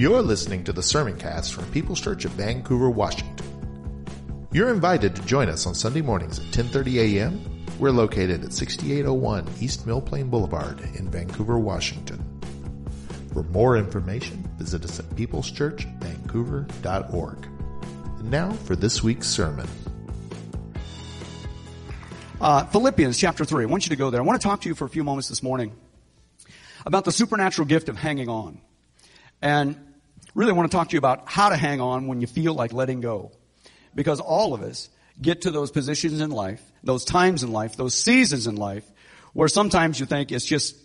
You're listening to the sermon cast from People's Church of Vancouver, Washington. You're invited to join us on Sunday mornings at 10:30 a.m. We're located at 6801 East Mill Plain Boulevard in Vancouver, Washington. For more information, visit us at peopleschurchvancouver.org. And now for this week's sermon. Uh, Philippians chapter 3. I want you to go there. I want to talk to you for a few moments this morning about the supernatural gift of hanging on. And really want to talk to you about how to hang on when you feel like letting go. Because all of us get to those positions in life, those times in life, those seasons in life, where sometimes you think it's just,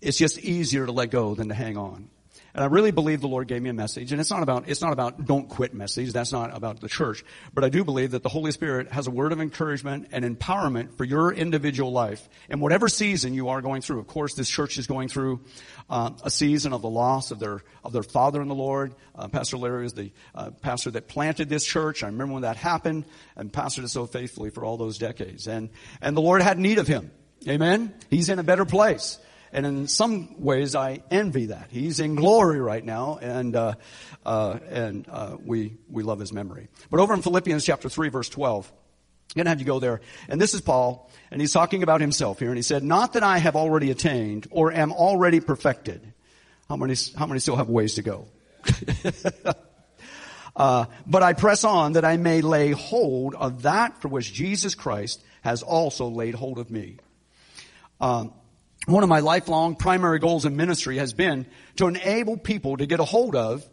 it's just easier to let go than to hang on. And I really believe the Lord gave me a message. And it's not about, it's not about don't quit message. That's not about the church. But I do believe that the Holy Spirit has a word of encouragement and empowerment for your individual life. And whatever season you are going through. Of course, this church is going through uh, a season of the loss of their, of their father in the Lord. Uh, pastor Larry is the uh, pastor that planted this church. I remember when that happened and pastored it so faithfully for all those decades. And, and the Lord had need of him. Amen. He's in a better place. And in some ways, I envy that. He's in glory right now, and uh, uh, and uh, we we love his memory. But over in Philippians chapter three, verse twelve, I'm gonna have you go there. And this is Paul, and he's talking about himself here, and he said, "Not that I have already attained or am already perfected. How many how many still have ways to go?" Uh, but I press on that I may lay hold of that for which Jesus Christ has also laid hold of me. Um, one of my lifelong primary goals in ministry has been to enable people to get a hold of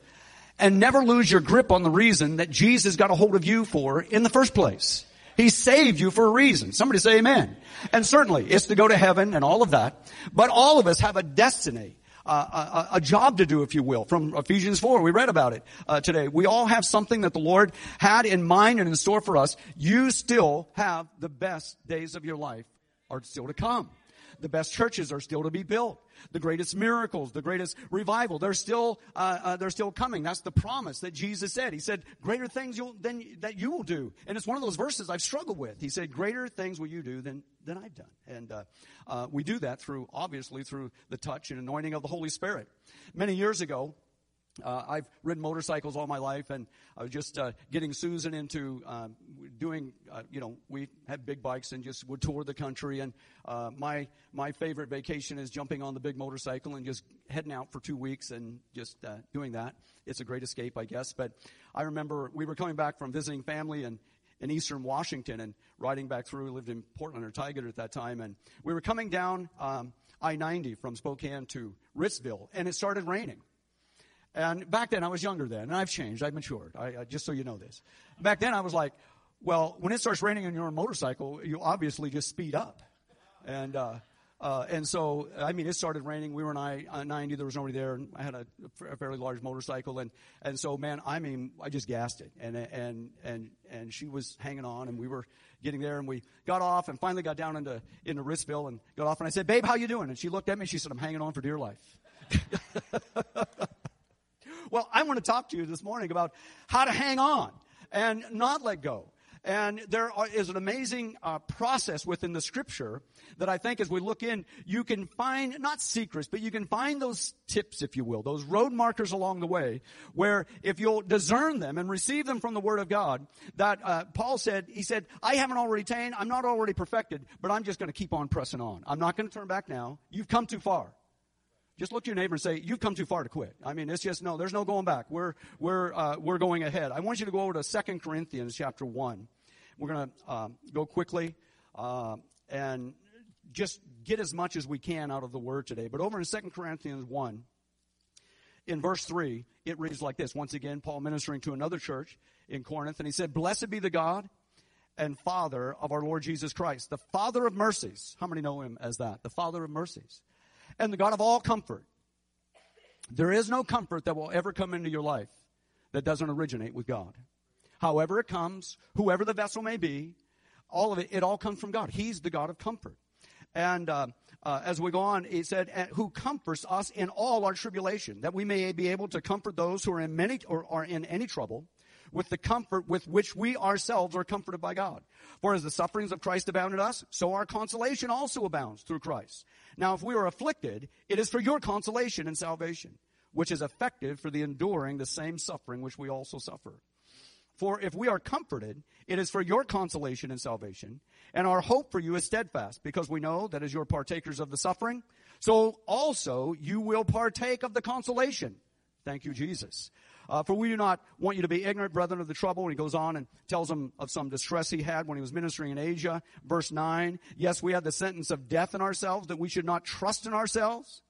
and never lose your grip on the reason that Jesus got a hold of you for in the first place. He saved you for a reason. Somebody say amen. And certainly it's to go to heaven and all of that. But all of us have a destiny. Uh, a, a, job to do, if you will, from Ephesians 4. We read about it uh, today. We all have something that the Lord had in mind and in store for us. You still have the best days of your life are still to come. The best churches are still to be built. The greatest miracles, the greatest revival, they're still, uh, uh, they're still coming. That's the promise that Jesus said. He said, greater things you'll, than, that you will do. And it's one of those verses I've struggled with. He said, greater things will you do than, than I've done. And, uh, uh we do that through, obviously, through the touch and anointing of the Holy Spirit. Many years ago, uh, I've ridden motorcycles all my life, and I was just uh, getting Susan into uh, doing. Uh, you know, we had big bikes and just would tour the country. And uh, my my favorite vacation is jumping on the big motorcycle and just heading out for two weeks and just uh, doing that. It's a great escape, I guess. But I remember we were coming back from visiting family in in eastern Washington and riding back through. We lived in Portland or Tigard at that time, and we were coming down um, I-90 from Spokane to Ritzville, and it started raining. And back then, I was younger then, and I've changed. I've matured. I, just so you know this. Back then, I was like, well, when it starts raining on your motorcycle, you obviously just speed up. And, uh, uh, and so, I mean, it started raining. We were on I 90. There was nobody there. And I had a, a, fairly large motorcycle. And, and so, man, I mean, I just gassed it. And, and, and, and she was hanging on and we were getting there and we got off and finally got down into, into Ritzville and got off. And I said, babe, how you doing? And she looked at me. She said, I'm hanging on for dear life. Well, I want to talk to you this morning about how to hang on and not let go. And there is an amazing uh, process within the scripture that I think as we look in, you can find, not secrets, but you can find those tips, if you will, those road markers along the way, where if you'll discern them and receive them from the Word of God, that uh, Paul said, he said, I haven't already attained, I'm not already perfected, but I'm just going to keep on pressing on. I'm not going to turn back now. You've come too far. Just look to your neighbor and say, "You've come too far to quit." I mean, it's just no. There's no going back. We're we're uh, we're going ahead. I want you to go over to Second Corinthians chapter one. We're going to um, go quickly uh, and just get as much as we can out of the word today. But over in Second Corinthians one, in verse three, it reads like this. Once again, Paul ministering to another church in Corinth, and he said, "Blessed be the God." And Father of our Lord Jesus Christ, the Father of mercies. How many know him as that? The Father of mercies and the God of all comfort, There is no comfort that will ever come into your life that doesn't originate with God. However it comes, whoever the vessel may be, all of it, it all comes from God. He's the God of comfort. And uh, uh, as we go on, he said, "Who comforts us in all our tribulation, that we may be able to comfort those who are in many or are in any trouble, with the comfort with which we ourselves are comforted by God. For as the sufferings of Christ abounded in us, so our consolation also abounds through Christ. Now, if we are afflicted, it is for your consolation and salvation, which is effective for the enduring the same suffering which we also suffer." For if we are comforted, it is for your consolation and salvation. And our hope for you is steadfast, because we know that as you're partakers of the suffering, so also you will partake of the consolation. Thank you, Jesus. Uh, for we do not want you to be ignorant, brethren, of the trouble. And he goes on and tells them of some distress he had when he was ministering in Asia. Verse 9. Yes, we had the sentence of death in ourselves, that we should not trust in ourselves.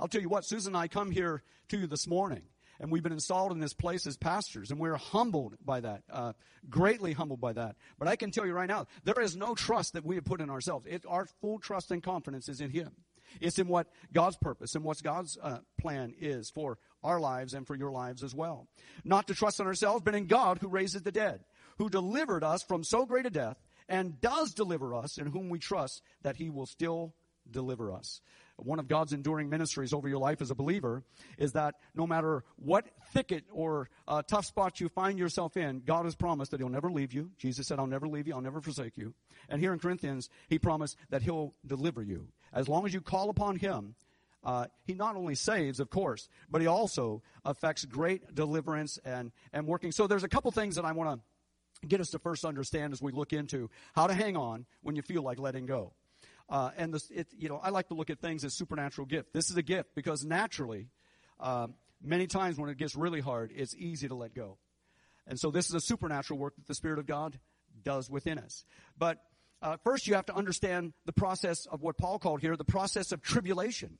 I'll tell you what, Susan and I come here to you this morning and we've been installed in this place as pastors, and we're humbled by that, uh, greatly humbled by that. But I can tell you right now, there is no trust that we have put in ourselves. It, our full trust and confidence is in Him. It's in what God's purpose and what God's uh, plan is for our lives and for your lives as well. Not to trust in ourselves, but in God who raises the dead, who delivered us from so great a death and does deliver us, in whom we trust that He will still deliver us one of God's enduring ministries over your life as a believer is that no matter what thicket or uh, tough spot you find yourself in, God has promised that He'll never leave you. Jesus said, I'll never leave you, I'll never forsake you. And here in Corinthians, He promised that He'll deliver you. As long as you call upon Him, uh, he not only saves, of course, but he also affects great deliverance and, and working. So there's a couple things that I want to get us to first understand as we look into how to hang on when you feel like letting go. Uh, and this, it, you know, I like to look at things as supernatural gift. This is a gift because naturally, uh, many times when it gets really hard, it's easy to let go. And so this is a supernatural work that the Spirit of God does within us. But uh, first, you have to understand the process of what Paul called here the process of tribulation.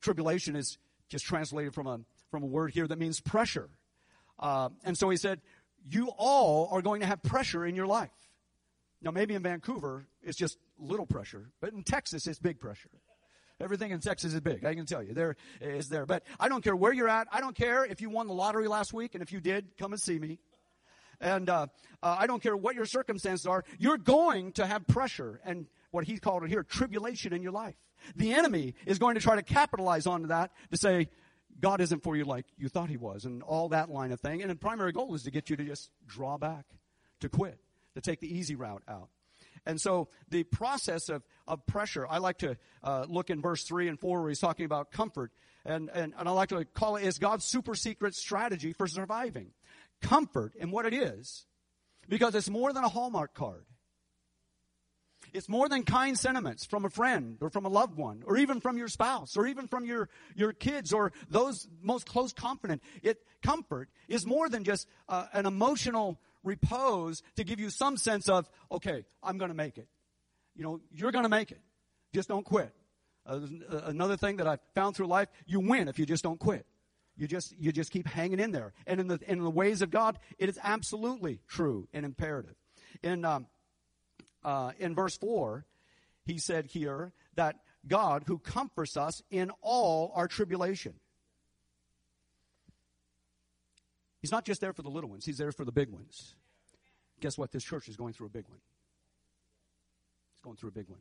Tribulation is just translated from a from a word here that means pressure. Uh, and so he said, "You all are going to have pressure in your life." Now, maybe in Vancouver, it's just little pressure, but in Texas, it's big pressure. Everything in Texas is big. I can tell you. There is there. But I don't care where you're at. I don't care if you won the lottery last week, and if you did, come and see me. And uh, uh, I don't care what your circumstances are. You're going to have pressure and what he called it here, tribulation in your life. The enemy is going to try to capitalize on that to say, God isn't for you like you thought he was, and all that line of thing. And the primary goal is to get you to just draw back, to quit, to take the easy route out. And so the process of, of pressure, I like to uh, look in verse 3 and 4 where he's talking about comfort. And, and, and I like to call it it is God's super secret strategy for surviving. Comfort and what it is, because it's more than a Hallmark card. It's more than kind sentiments from a friend or from a loved one or even from your spouse or even from your, your kids or those most close confident. It, comfort is more than just uh, an emotional repose to give you some sense of, okay, I'm going to make it. You know, you're going to make it. Just don't quit. Uh, another thing that I've found through life, you win if you just don't quit. You just, you just keep hanging in there. And in the, in the ways of God, it is absolutely true and imperative. In, um, uh, in verse 4, he said here that God who comforts us in all our tribulation. He's not just there for the little ones, he's there for the big ones. Guess what? This church is going through a big one. It's going through a big one.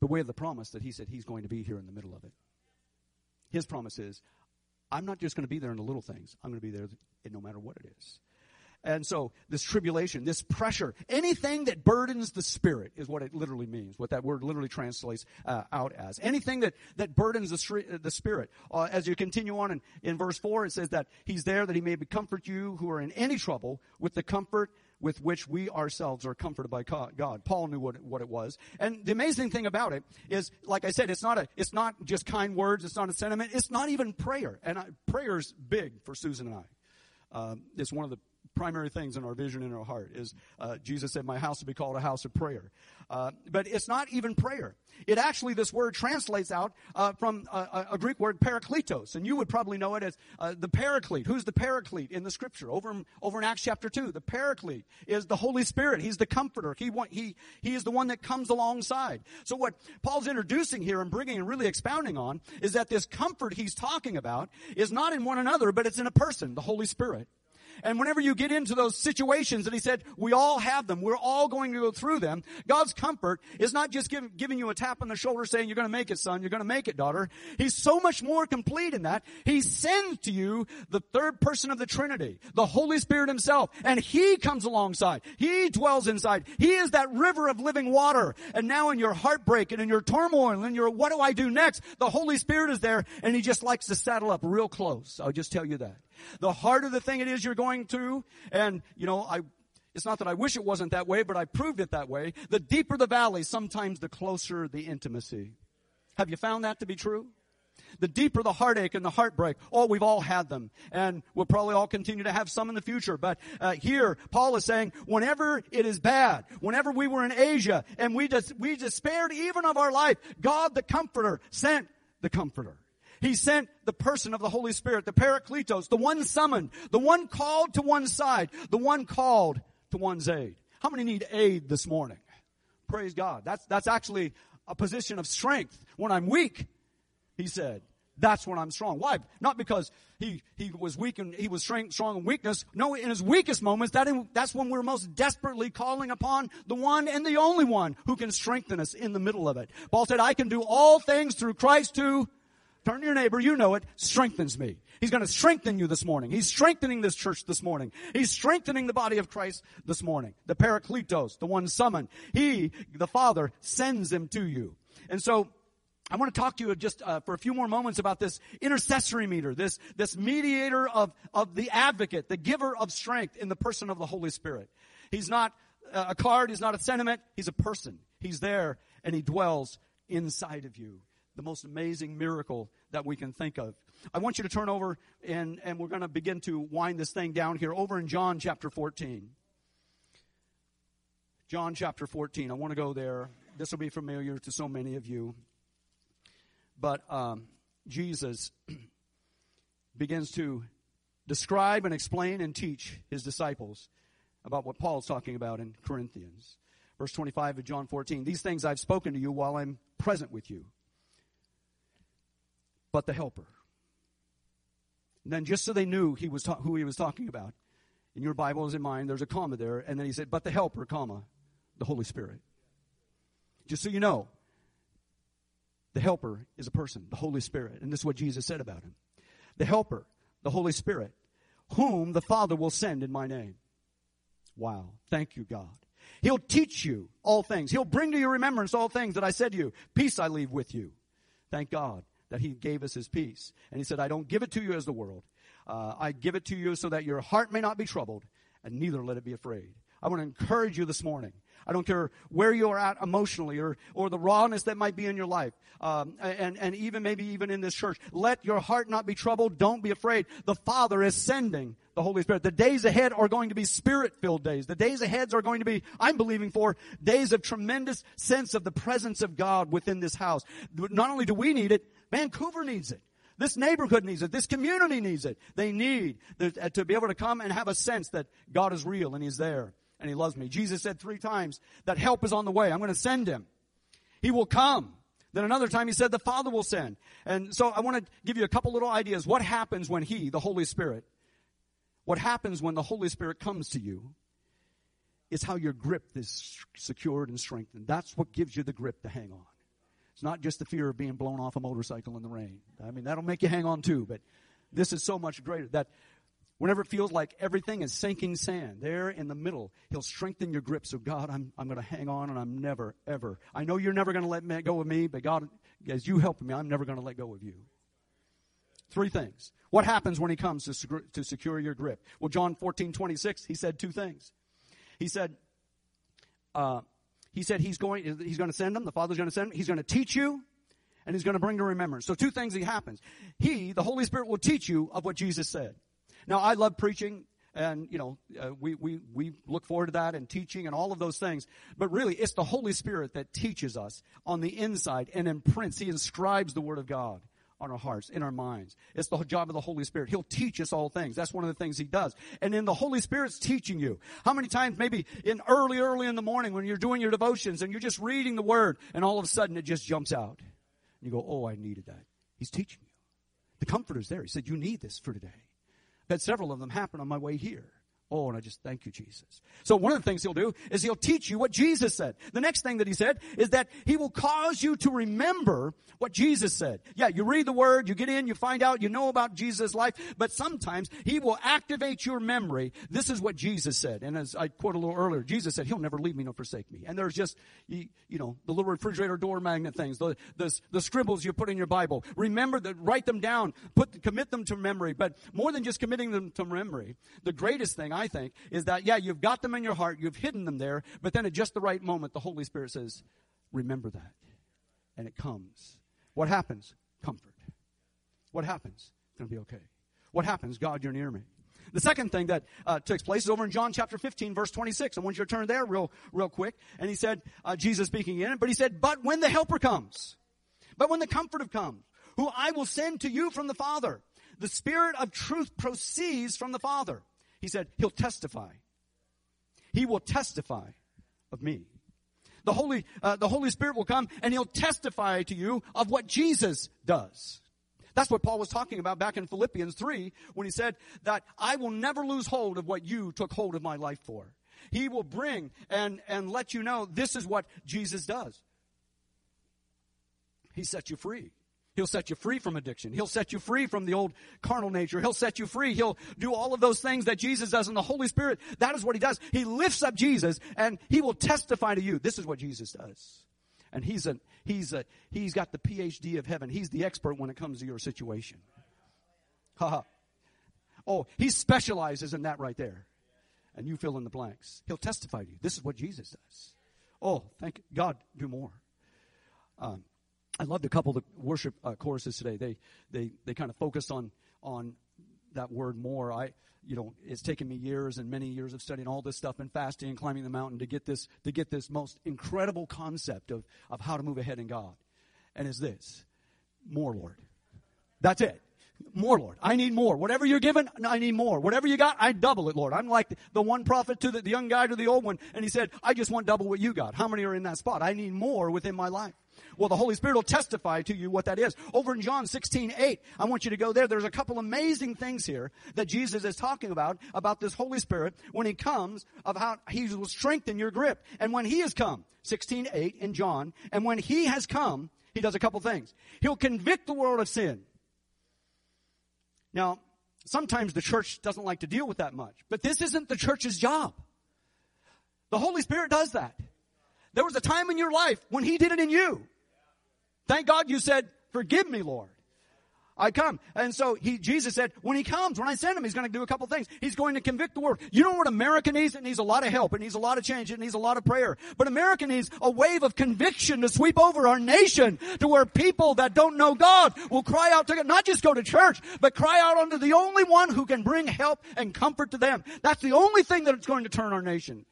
But we have the promise that he said he's going to be here in the middle of it. His promise is, I'm not just going to be there in the little things, I'm going to be there no matter what it is. And so this tribulation, this pressure, anything that burdens the spirit is what it literally means, what that word literally translates uh, out as. Anything that, that burdens the, the spirit. Uh, as you continue on in, in verse 4, it says that he's there that he may comfort you who are in any trouble with the comfort with which we ourselves are comforted by God. Paul knew what it, what it was. And the amazing thing about it is, like I said, it's not a, it's not just kind words, it's not a sentiment, it's not even prayer. And I, prayer's big for Susan and I. Um, it's one of the primary things in our vision in our heart is uh, Jesus said, "My house will be called a house of prayer." Uh, but it's not even prayer. It actually this word translates out uh, from a, a, Greek word parakletos, and you would probably know it as uh, the paraclete. Who's the paraclete in the Scripture? Over in, over in Acts chapter two, the paraclete is the Holy Spirit. He's the comforter. He he he is the one that comes alongside. So what Paul's introducing here and bringing and really expounding on is that this comfort he's talking about is not in one another, but it's in a person, the Holy Spirit. And whenever you get into those situations that he said, we all have them. We're all going to go through them. God's comfort is not just give, giving you a tap on the shoulder saying, you're going to make it, son. You're going to make it, daughter. He's so much more complete in that. He sends to you the third person of the Trinity, the Holy Spirit himself. And he comes alongside. He dwells inside. He is that river of living water. And now in your heartbreak and in your turmoil and in your, what do I do next? The Holy Spirit is there and he just likes to saddle up real close. I'll just tell you that. The harder the thing it is you're going through, and you know, I, it's not that I wish it wasn't that way, but I proved it that way. The deeper the valley, sometimes the closer the intimacy. Have you found that to be true? The deeper the heartache and the heartbreak, oh, we've all had them, and we'll probably all continue to have some in the future. But uh, here, Paul is saying, whenever it is bad, whenever we were in Asia and we just we despaired even of our life, God, the Comforter, sent the Comforter. He sent the person of the Holy Spirit, the Parakletos, the one summoned, the one called to one side, the one called to one's aid. How many need aid this morning? Praise God. That's, that's actually a position of strength. When I'm weak, he said, that's when I'm strong. Why? Not because he, he was weak and he was strong, strong in weakness. No, in his weakest moments, that in, that's when we're most desperately calling upon the one and the only one who can strengthen us in the middle of it. Paul said, I can do all things through Christ who Turn to your neighbor, you know it, strengthens me. He's going to strengthen you this morning. He's strengthening this church this morning. He's strengthening the body of Christ this morning. The Parakletos, the one summoned. He, the Father, sends him to you. And so, I want to talk to you just uh, for a few more moments about this intercessory meter, this this mediator of of the advocate, the giver of strength in the person of the Holy Spirit. He's not a card, he's not a sentiment, he's a person. He's there and he dwells inside of you the most amazing miracle that we can think of. I want you to turn over and, and we're going to begin to wind this thing down here over in John chapter 14. John chapter 14. I want to go there. This will be familiar to so many of you. But um, Jesus begins to describe and explain and teach his disciples about what Paul's talking about in Corinthians. Verse 25 of John 14. These things I've spoken to you while I'm present with you but the helper. And then just so they knew he was ta- who he was talking about, in your Bible is in mine, there's a comma there, and then he said, but the helper, comma, the Holy Spirit. Just so you know, the helper is a person, the Holy Spirit. And this is what Jesus said about him. The helper, the Holy Spirit, whom the Father will send in my name. Wow. Thank you, God. He'll teach you all things. He'll bring to your remembrance all things that I said to you. Peace I leave with you. Thank God that he gave us his peace. And he said, I don't give it to you as the world. Uh, I give it to you so that your heart may not be troubled, and neither let it be afraid. I want to encourage you this morning. I don't care where you're at emotionally or, or the rawness that might be in your life. Um, and, and even maybe even in this church. Let your heart not be troubled. Don't be afraid. The Father is sending the Holy Spirit. The days ahead are going to be spirit-filled days. The days ahead are going to be, I'm believing for, days of tremendous sense of the presence of God within this house. Not only do we need it, Vancouver needs it. This neighborhood needs it. This community needs it. They need uh, to be able to come and have a sense that God is real and He's there and He loves me. Jesus said three times that help is on the way. I'm going to send Him. He will come. Then another time He said the Father will send. And so I want to give you a couple little ideas. What happens when He, the Holy Spirit, what happens when the Holy Spirit comes to you is how your grip is secured and strengthened. That's what gives you the grip to hang on. It's not just the fear of being blown off a motorcycle in the rain. I mean, that'll make you hang on too, but this is so much greater that whenever it feels like everything is sinking sand, there in the middle, He'll strengthen your grip. So, God, I'm, I'm going to hang on and I'm never, ever. I know you're never going to let me go of me, but God, as you help me, I'm never going to let go of you. Three things. What happens when He comes to, to secure your grip? Well, John 14, 26, He said two things. He said, uh, he said he's going, he's going to send them. The Father's going to send them. He's going to teach you and he's going to bring to remembrance. So two things he happens. He, the Holy Spirit will teach you of what Jesus said. Now I love preaching and you know uh, we, we we look forward to that and teaching and all of those things but really it's the holy spirit that teaches us on the inside and imprints he inscribes the word of god on our hearts in our minds. It's the job of the holy spirit. He'll teach us all things. That's one of the things he does. And then the holy spirit's teaching you. How many times maybe in early early in the morning when you're doing your devotions and you're just reading the word and all of a sudden it just jumps out. And you go oh i needed that. He's teaching you. The comforter's there. He said you need this for today. I've had several of them happen on my way here. Oh, and I just thank you, Jesus. So one of the things he'll do is he'll teach you what Jesus said. The next thing that he said is that he will cause you to remember what Jesus said. Yeah, you read the word, you get in, you find out, you know about Jesus' life, but sometimes he will activate your memory. This is what Jesus said. And as I quoted a little earlier, Jesus said, he'll never leave me nor forsake me. And there's just, you, know, the little refrigerator door magnet things, the, the, the scribbles you put in your Bible. Remember that, write them down, put, commit them to memory. But more than just committing them to memory, the greatest thing think is that, yeah, you've got them in your heart, you've hidden them there, but then at just the right moment, the Holy Spirit says, remember that. And it comes. What happens? Comfort. What happens? It's going to be okay. What happens? God, you're near me. The second thing that uh, takes place is over in John chapter 15, verse 26. I want you to turn there real, real quick. And he said, uh, Jesus speaking in it, but he said, but when the helper comes, but when the comforter comes, who I will send to you from the Father, the Spirit of truth proceeds from the Father. He said, He'll testify. He will testify of me. The Holy, uh, the Holy Spirit will come and He'll testify to you of what Jesus does. That's what Paul was talking about back in Philippians 3 when he said that I will never lose hold of what you took hold of my life for. He will bring and, and let you know this is what Jesus does. He set you free. He'll set you free from addiction. He'll set you free from the old carnal nature. He'll set you free. He'll do all of those things that Jesus does. in the Holy Spirit, that is what He does. He lifts up Jesus and He will testify to you. This is what Jesus does. And He's a, He's a, He's got the PhD of heaven. He's the expert when it comes to your situation. Ha ha. Oh, He specializes in that right there. And you fill in the blanks. He'll testify to you. This is what Jesus does. Oh, thank God, do more. Um, I loved a couple of the worship uh, choruses today. They they they kind of focused on on that word more. I you know it's taken me years and many years of studying all this stuff and fasting and climbing the mountain to get this to get this most incredible concept of of how to move ahead in God. And is this more Lord? That's it. More, Lord. I need more. Whatever you're given, I need more. Whatever you got, I double it, Lord. I'm like the one prophet to the, the young guy to the old one, and he said, I just want double what you got. How many are in that spot? I need more within my life. Well, the Holy Spirit will testify to you what that is. Over in John 16, 8, I want you to go there. There's a couple amazing things here that Jesus is talking about, about this Holy Spirit when He comes, of how He will strengthen your grip. And when He has come, 16, 8 in John, and when He has come, He does a couple things. He'll convict the world of sin. Now, sometimes the church doesn't like to deal with that much, but this isn't the church's job. The Holy Spirit does that. There was a time in your life when He did it in you. Thank God you said, forgive me, Lord. I come. And so he, Jesus said, when he comes, when I send him, he's going to do a couple things. He's going to convict the world. You know what America needs? It needs a lot of help. It needs a lot of change. It needs a lot of prayer. But America needs a wave of conviction to sweep over our nation to where people that don't know God will cry out to God, not just go to church, but cry out unto the only one who can bring help and comfort to them. That's the only thing that's going to turn our nation.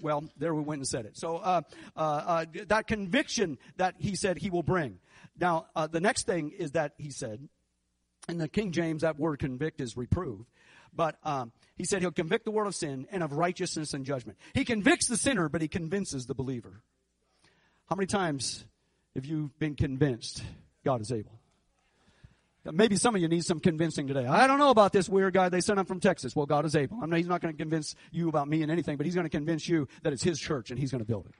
Well, there we went and said it. So uh, uh, uh, that conviction that he said he will bring. Now, uh, the next thing is that he said, in the King James, that word convict is reprove. But um, he said he'll convict the world of sin and of righteousness and judgment. He convicts the sinner, but he convinces the believer. How many times have you been convinced God is able? Maybe some of you need some convincing today. I don't know about this weird guy they sent up from Texas. Well, God is able. I mean, he's not going to convince you about me and anything, but he's going to convince you that it's his church and he's going to build it.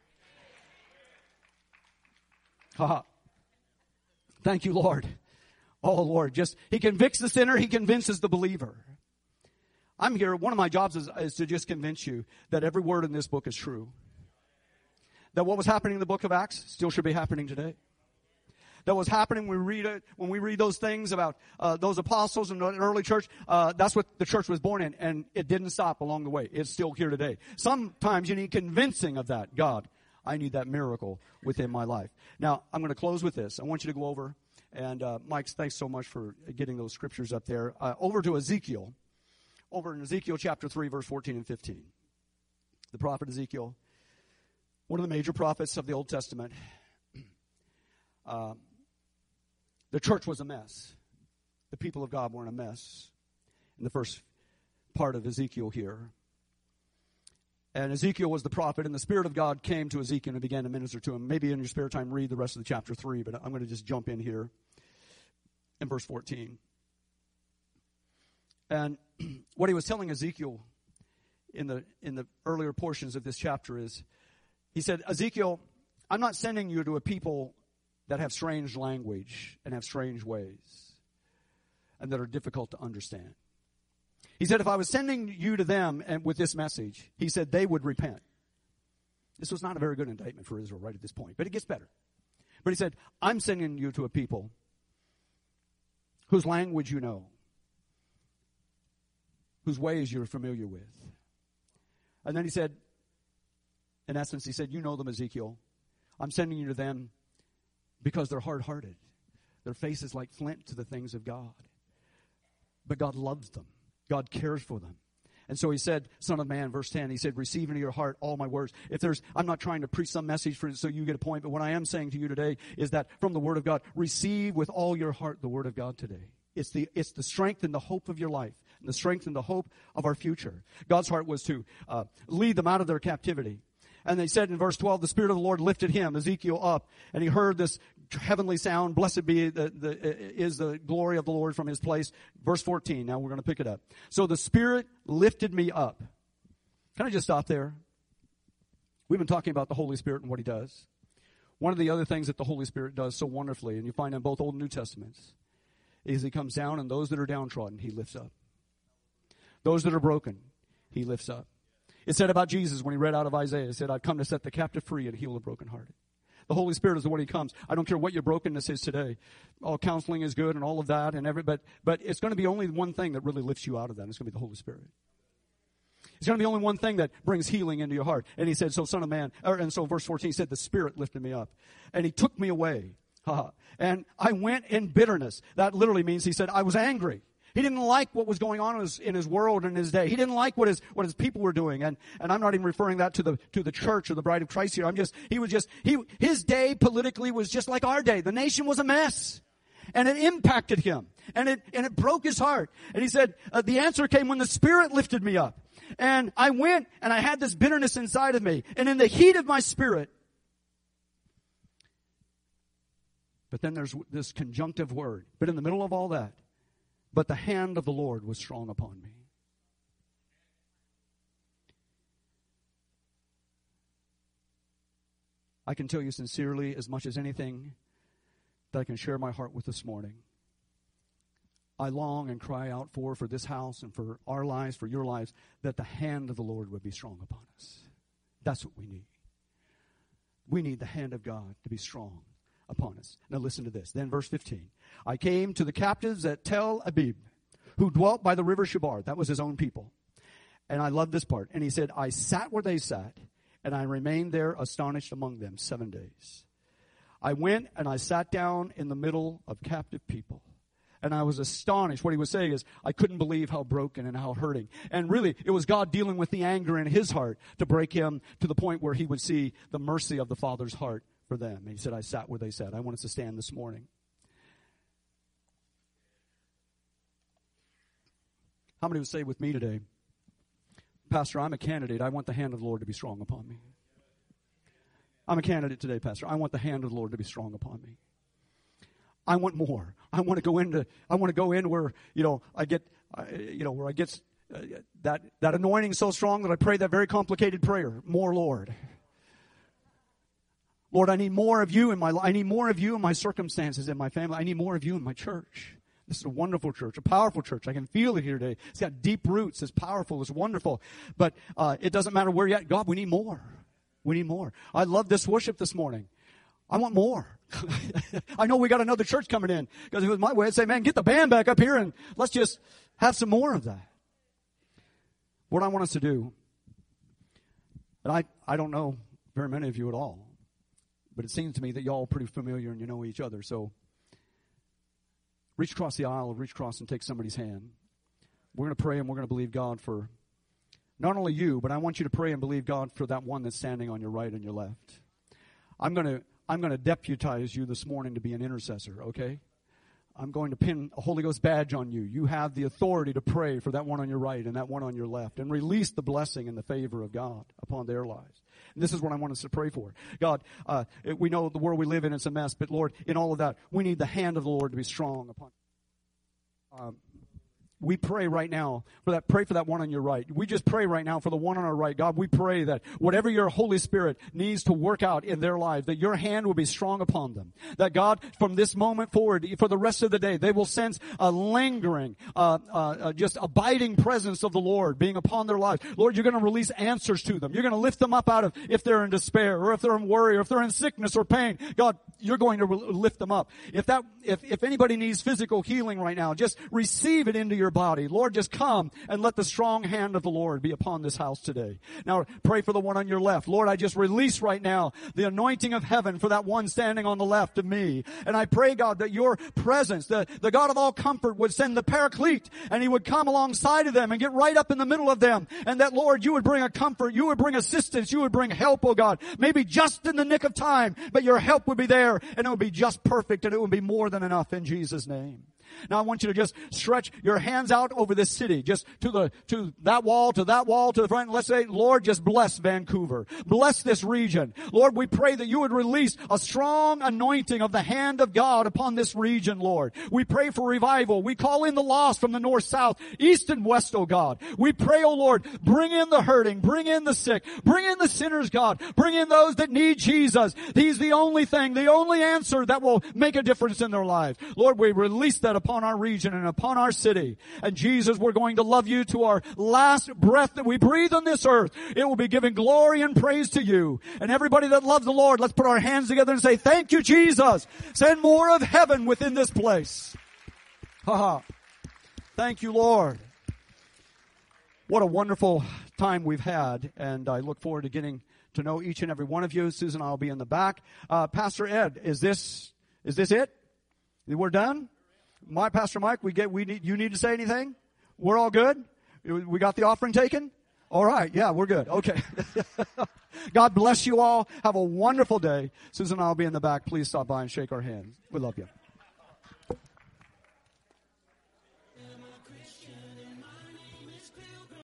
Ha Thank you, Lord. Oh, Lord. Just, he convicts the sinner, he convinces the believer. I'm here. One of my jobs is, is to just convince you that every word in this book is true. That what was happening in the book of Acts still should be happening today that was happening when we read it, when we read those things about uh, those apostles and the early church. Uh, that's what the church was born in, and it didn't stop along the way. It's still here today. Sometimes you need convincing of that. God, I need that miracle within my life. Now I'm going to close with this. I want you to go over and uh, Mike, thanks so much for getting those scriptures up there. Uh, over to Ezekiel. over in Ezekiel chapter 3, verse 14 and 15. The prophet Ezekiel, one of the major prophets of the Old Testament. Uh, the church was a mess. The people of God were in a mess in the first part of Ezekiel here. And Ezekiel was the prophet, and the Spirit of God came to Ezekiel and began to minister to him. Maybe in your spare time, read the rest of the chapter 3, but I'm going to just jump in here in verse 14. And what he was telling Ezekiel in the, in the earlier portions of this chapter is he said, Ezekiel, I'm not sending you to a people that have strange language and have strange ways and that are difficult to understand. He said, if I was sending you to them and with this message, he said they would repent. This was not a very good indictment for Israel right at this point, but it gets better. But he said, I'm sending you to a people whose language you know, whose ways you're familiar with. And then he said, in essence, he said, You know them, Ezekiel. I'm sending you to them because they're hard hearted. Their face is like flint to the things of God. But God loves them, God cares for them. And so he said, Son of man, verse 10, he said, Receive into your heart all my words. If there's, I'm not trying to preach some message for so you get a point, but what I am saying to you today is that from the Word of God, receive with all your heart the Word of God today. It's the, it's the strength and the hope of your life, and the strength and the hope of our future. God's heart was to uh, lead them out of their captivity. And they said in verse 12, the Spirit of the Lord lifted him, Ezekiel, up, and he heard this heavenly sound, blessed be the, the, is the glory of the Lord from his place. Verse 14, now we're going to pick it up. So the Spirit lifted me up. Can I just stop there? We've been talking about the Holy Spirit and what he does. One of the other things that the Holy Spirit does so wonderfully, and you find in both Old and New Testaments, is he comes down and those that are downtrodden, he lifts up. Those that are broken, he lifts up. It said about Jesus when he read out of Isaiah, it said, I've come to set the captive free and heal the brokenhearted. The Holy Spirit is the one he comes. I don't care what your brokenness is today. All counseling is good and all of that and every, but, but it's going to be only one thing that really lifts you out of that. It's going to be the Holy Spirit. It's going to be only one thing that brings healing into your heart. And he said, so son of man, or, and so verse 14 he said, the Spirit lifted me up and he took me away and I went in bitterness. That literally means he said, I was angry. He didn't like what was going on in his, in his world in his day. He didn't like what his, what his people were doing. And, and I'm not even referring that to the, to the church or the bride of Christ here. I'm just, he was just, he, his day politically was just like our day. The nation was a mess. And it impacted him. And it, and it broke his heart. And he said, uh, the answer came when the Spirit lifted me up. And I went and I had this bitterness inside of me. And in the heat of my spirit, But then there's this conjunctive word. But in the middle of all that, but the hand of the Lord was strong upon me. I can tell you sincerely, as much as anything that I can share my heart with this morning. I long and cry out for, for this house and for our lives, for your lives, that the hand of the Lord would be strong upon us. That's what we need. We need the hand of God to be strong upon us. Now listen to this. Then verse 15. I came to the captives at Tel Abib, who dwelt by the river Chebar. That was his own people. And I love this part. And he said, I sat where they sat, and I remained there astonished among them seven days. I went and I sat down in the middle of captive people. And I was astonished. What he was saying is, I couldn't believe how broken and how hurting. And really, it was God dealing with the anger in his heart to break him to the point where he would see the mercy of the Father's heart for them. And he said, I sat where they sat. I want us to stand this morning. How many would say with me today, Pastor, I'm a candidate. I want the hand of the Lord to be strong upon me. I'm a candidate today, Pastor. I want the hand of the Lord to be strong upon me. I want more. I want to go into. I want to go in where you know I get, uh, you know, where I get uh, that that anointing so strong that I pray that very complicated prayer. More, Lord. Lord, I need more of you in my life. I need more of you in my circumstances, in my family. I need more of you in my church. This is a wonderful church, a powerful church. I can feel it here today. It's got deep roots. It's powerful. It's wonderful. But uh, it doesn't matter where you're at. God, we need more. We need more. I love this worship this morning. I want more. I know we got another church coming in because it was my way. I'd say, man, get the band back up here and let's just have some more of that. What I want us to do, and I, I don't know very many of you at all, but it seems to me that y'all are pretty familiar and you know each other. So reach across the aisle, reach across and take somebody's hand. we're going to pray and we're going to believe God for not only you, but I want you to pray and believe God for that one that's standing on your right and your left. I'm going to I'm going to deputize you this morning to be an intercessor, okay? I'm going to pin a Holy Ghost badge on you. You have the authority to pray for that one on your right and that one on your left and release the blessing and the favor of God upon their lives. And this is what I want us to pray for. God, uh, we know the world we live in is a mess, but Lord, in all of that, we need the hand of the Lord to be strong upon. Um, we pray right now for that pray for that one on your right. We just pray right now for the one on our right. God we pray that whatever your holy spirit needs to work out in their life that your hand will be strong upon them. That god from this moment forward for the rest of the day they will sense a lingering uh, uh, uh, just abiding presence of the lord being upon their lives. Lord you're going to release answers to them. You're going to lift them up out of if they're in despair or if they're in worry or if they're in sickness or pain. God you're going to lift them up. If that if, if anybody needs physical healing right now just receive it into your your body. Lord, just come and let the strong hand of the Lord be upon this house today. Now pray for the one on your left. Lord, I just release right now the anointing of heaven for that one standing on the left of me. And I pray, God, that your presence, the, the God of all comfort would send the paraclete and he would come alongside of them and get right up in the middle of them. And that Lord, you would bring a comfort, you would bring assistance, you would bring help, oh God. Maybe just in the nick of time, but your help would be there and it would be just perfect and it would be more than enough in Jesus' name. Now I want you to just stretch your hands out over this city, just to the, to that wall, to that wall, to the front. Let's say, Lord, just bless Vancouver. Bless this region. Lord, we pray that you would release a strong anointing of the hand of God upon this region, Lord. We pray for revival. We call in the lost from the north, south, east, and west, oh God. We pray, oh Lord, bring in the hurting, bring in the sick, bring in the sinners, God. Bring in those that need Jesus. He's the only thing, the only answer that will make a difference in their lives. Lord, we release that upon our region and upon our city. And Jesus, we're going to love you to our last breath that we breathe on this earth. It will be giving glory and praise to you. And everybody that loves the Lord, let's put our hands together and say, thank you, Jesus. Send more of heaven within this place. Ha ha. Thank you, Lord. What a wonderful time we've had, and I look forward to getting to know each and every one of you. Susan, I'll be in the back. Uh, Pastor Ed, is this is this it? We're done my Pastor Mike, we get we need you need to say anything? We're all good. We got the offering taken. All right, yeah, we're good. Okay. God bless you all. Have a wonderful day. Susan I'll be in the back. Please stop by and shake our hands. We love you.